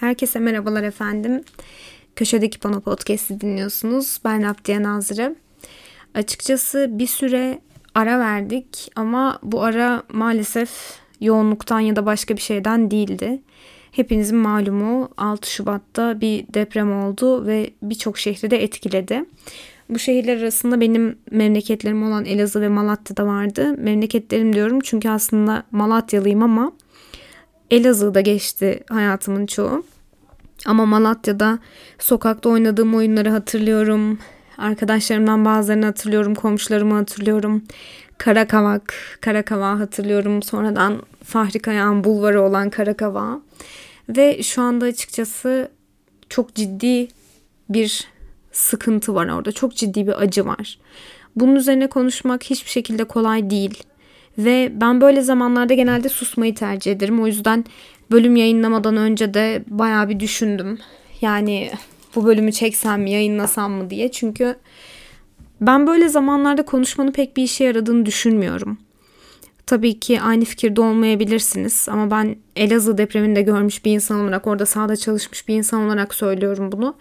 Herkese merhabalar efendim. Köşedeki Pano Podcast'i dinliyorsunuz. Ben Rabdiye Nazırı. Açıkçası bir süre ara verdik ama bu ara maalesef yoğunluktan ya da başka bir şeyden değildi. Hepinizin malumu 6 Şubat'ta bir deprem oldu ve birçok şehri de etkiledi. Bu şehirler arasında benim memleketlerim olan Elazığ ve Malatya da vardı. Memleketlerim diyorum çünkü aslında Malatyalıyım ama Elazığ'da geçti hayatımın çoğu. Ama Malatya'da sokakta oynadığım oyunları hatırlıyorum. Arkadaşlarımdan bazılarını hatırlıyorum, komşularımı hatırlıyorum. Karakavak, Karakava hatırlıyorum. Sonradan Fahri Kayağan bulvarı olan Karakava. Ve şu anda açıkçası çok ciddi bir sıkıntı var orada. Çok ciddi bir acı var. Bunun üzerine konuşmak hiçbir şekilde kolay değil. Ve ben böyle zamanlarda genelde susmayı tercih ederim. O yüzden bölüm yayınlamadan önce de bayağı bir düşündüm. Yani bu bölümü çeksem mi, yayınlasam mı diye. Çünkü ben böyle zamanlarda konuşmanın pek bir işe yaradığını düşünmüyorum. Tabii ki aynı fikirde olmayabilirsiniz ama ben Elazığ depreminde görmüş bir insan olarak, orada sahada çalışmış bir insan olarak söylüyorum bunu.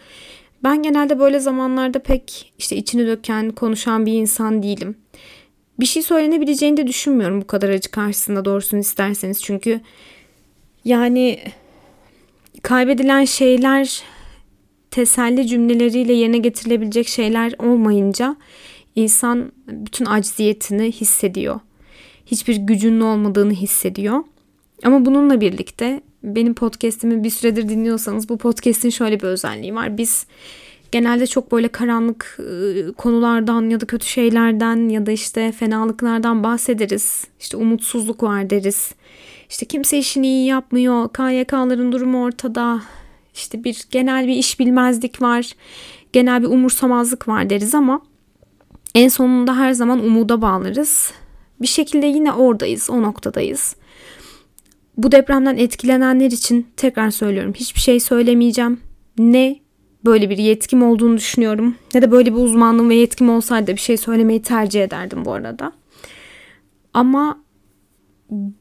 Ben genelde böyle zamanlarda pek işte içini döken, konuşan bir insan değilim bir şey söylenebileceğini de düşünmüyorum bu kadar acı karşısında doğrusunu isterseniz. Çünkü yani kaybedilen şeyler teselli cümleleriyle yerine getirilebilecek şeyler olmayınca insan bütün acziyetini hissediyor. Hiçbir gücünün olmadığını hissediyor. Ama bununla birlikte benim podcast'imi bir süredir dinliyorsanız bu podcast'in şöyle bir özelliği var. Biz genelde çok böyle karanlık ıı, konulardan ya da kötü şeylerden ya da işte fenalıklardan bahsederiz. İşte umutsuzluk var deriz. İşte kimse işini iyi yapmıyor. KYK'ların durumu ortada. İşte bir genel bir iş bilmezlik var. Genel bir umursamazlık var deriz ama en sonunda her zaman umuda bağlarız. Bir şekilde yine oradayız, o noktadayız. Bu depremden etkilenenler için tekrar söylüyorum. Hiçbir şey söylemeyeceğim. Ne böyle bir yetkim olduğunu düşünüyorum. Ne de böyle bir uzmanlığım ve yetkim olsaydı bir şey söylemeyi tercih ederdim bu arada. Ama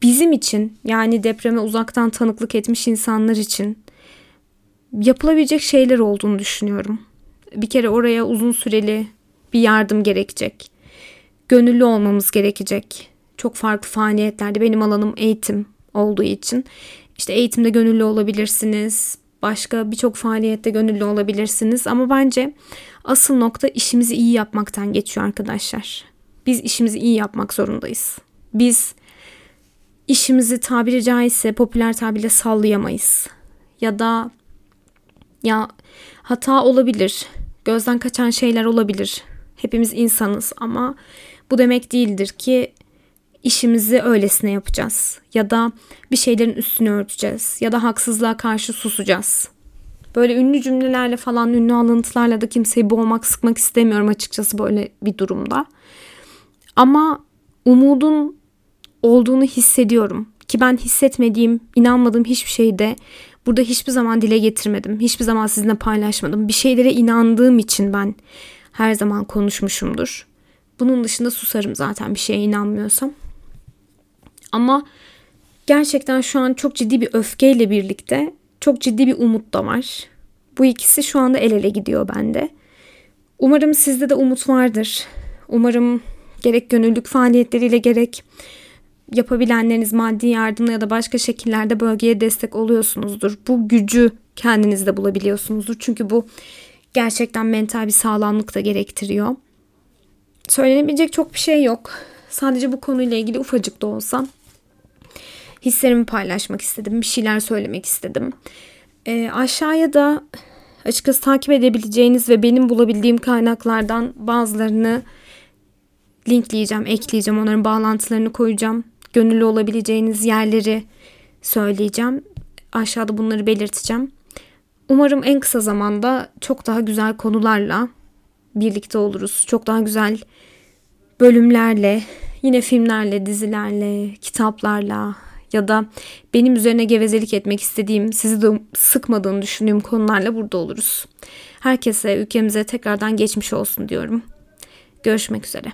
bizim için yani depreme uzaktan tanıklık etmiş insanlar için yapılabilecek şeyler olduğunu düşünüyorum. Bir kere oraya uzun süreli bir yardım gerekecek. Gönüllü olmamız gerekecek. Çok farklı faaliyetlerde benim alanım eğitim olduğu için işte eğitimde gönüllü olabilirsiniz başka birçok faaliyette gönüllü olabilirsiniz ama bence asıl nokta işimizi iyi yapmaktan geçiyor arkadaşlar. Biz işimizi iyi yapmak zorundayız. Biz işimizi tabiri caizse popüler tabirle sallayamayız. Ya da ya hata olabilir. Gözden kaçan şeyler olabilir. Hepimiz insanız ama bu demek değildir ki işimizi öylesine yapacağız ya da bir şeylerin üstünü örteceğiz ya da haksızlığa karşı susacağız. Böyle ünlü cümlelerle falan ünlü alıntılarla da kimseyi boğmak sıkmak istemiyorum açıkçası böyle bir durumda. Ama umudun olduğunu hissediyorum ki ben hissetmediğim, inanmadığım hiçbir şeyi de burada hiçbir zaman dile getirmedim. Hiçbir zaman sizinle paylaşmadım. Bir şeylere inandığım için ben her zaman konuşmuşumdur. Bunun dışında susarım zaten bir şeye inanmıyorsam. Ama gerçekten şu an çok ciddi bir öfkeyle birlikte çok ciddi bir umut da var. Bu ikisi şu anda el ele gidiyor bende. Umarım sizde de umut vardır. Umarım gerek gönüllülük faaliyetleriyle gerek yapabilenleriniz maddi yardımla ya da başka şekillerde bölgeye destek oluyorsunuzdur. Bu gücü kendinizde bulabiliyorsunuzdur. Çünkü bu gerçekten mental bir sağlamlık da gerektiriyor. Söylenebilecek çok bir şey yok. Sadece bu konuyla ilgili ufacık da olsa hislerimi paylaşmak istedim. Bir şeyler söylemek istedim. E, aşağıya da açıkçası takip edebileceğiniz ve benim bulabildiğim kaynaklardan bazılarını linkleyeceğim, ekleyeceğim. Onların bağlantılarını koyacağım. Gönüllü olabileceğiniz yerleri söyleyeceğim. Aşağıda bunları belirteceğim. Umarım en kısa zamanda çok daha güzel konularla birlikte oluruz. Çok daha güzel bölümlerle, yine filmlerle, dizilerle, kitaplarla, ya da benim üzerine gevezelik etmek istediğim, sizi de sıkmadığını düşündüğüm konularla burada oluruz. Herkese, ülkemize tekrardan geçmiş olsun diyorum. Görüşmek üzere.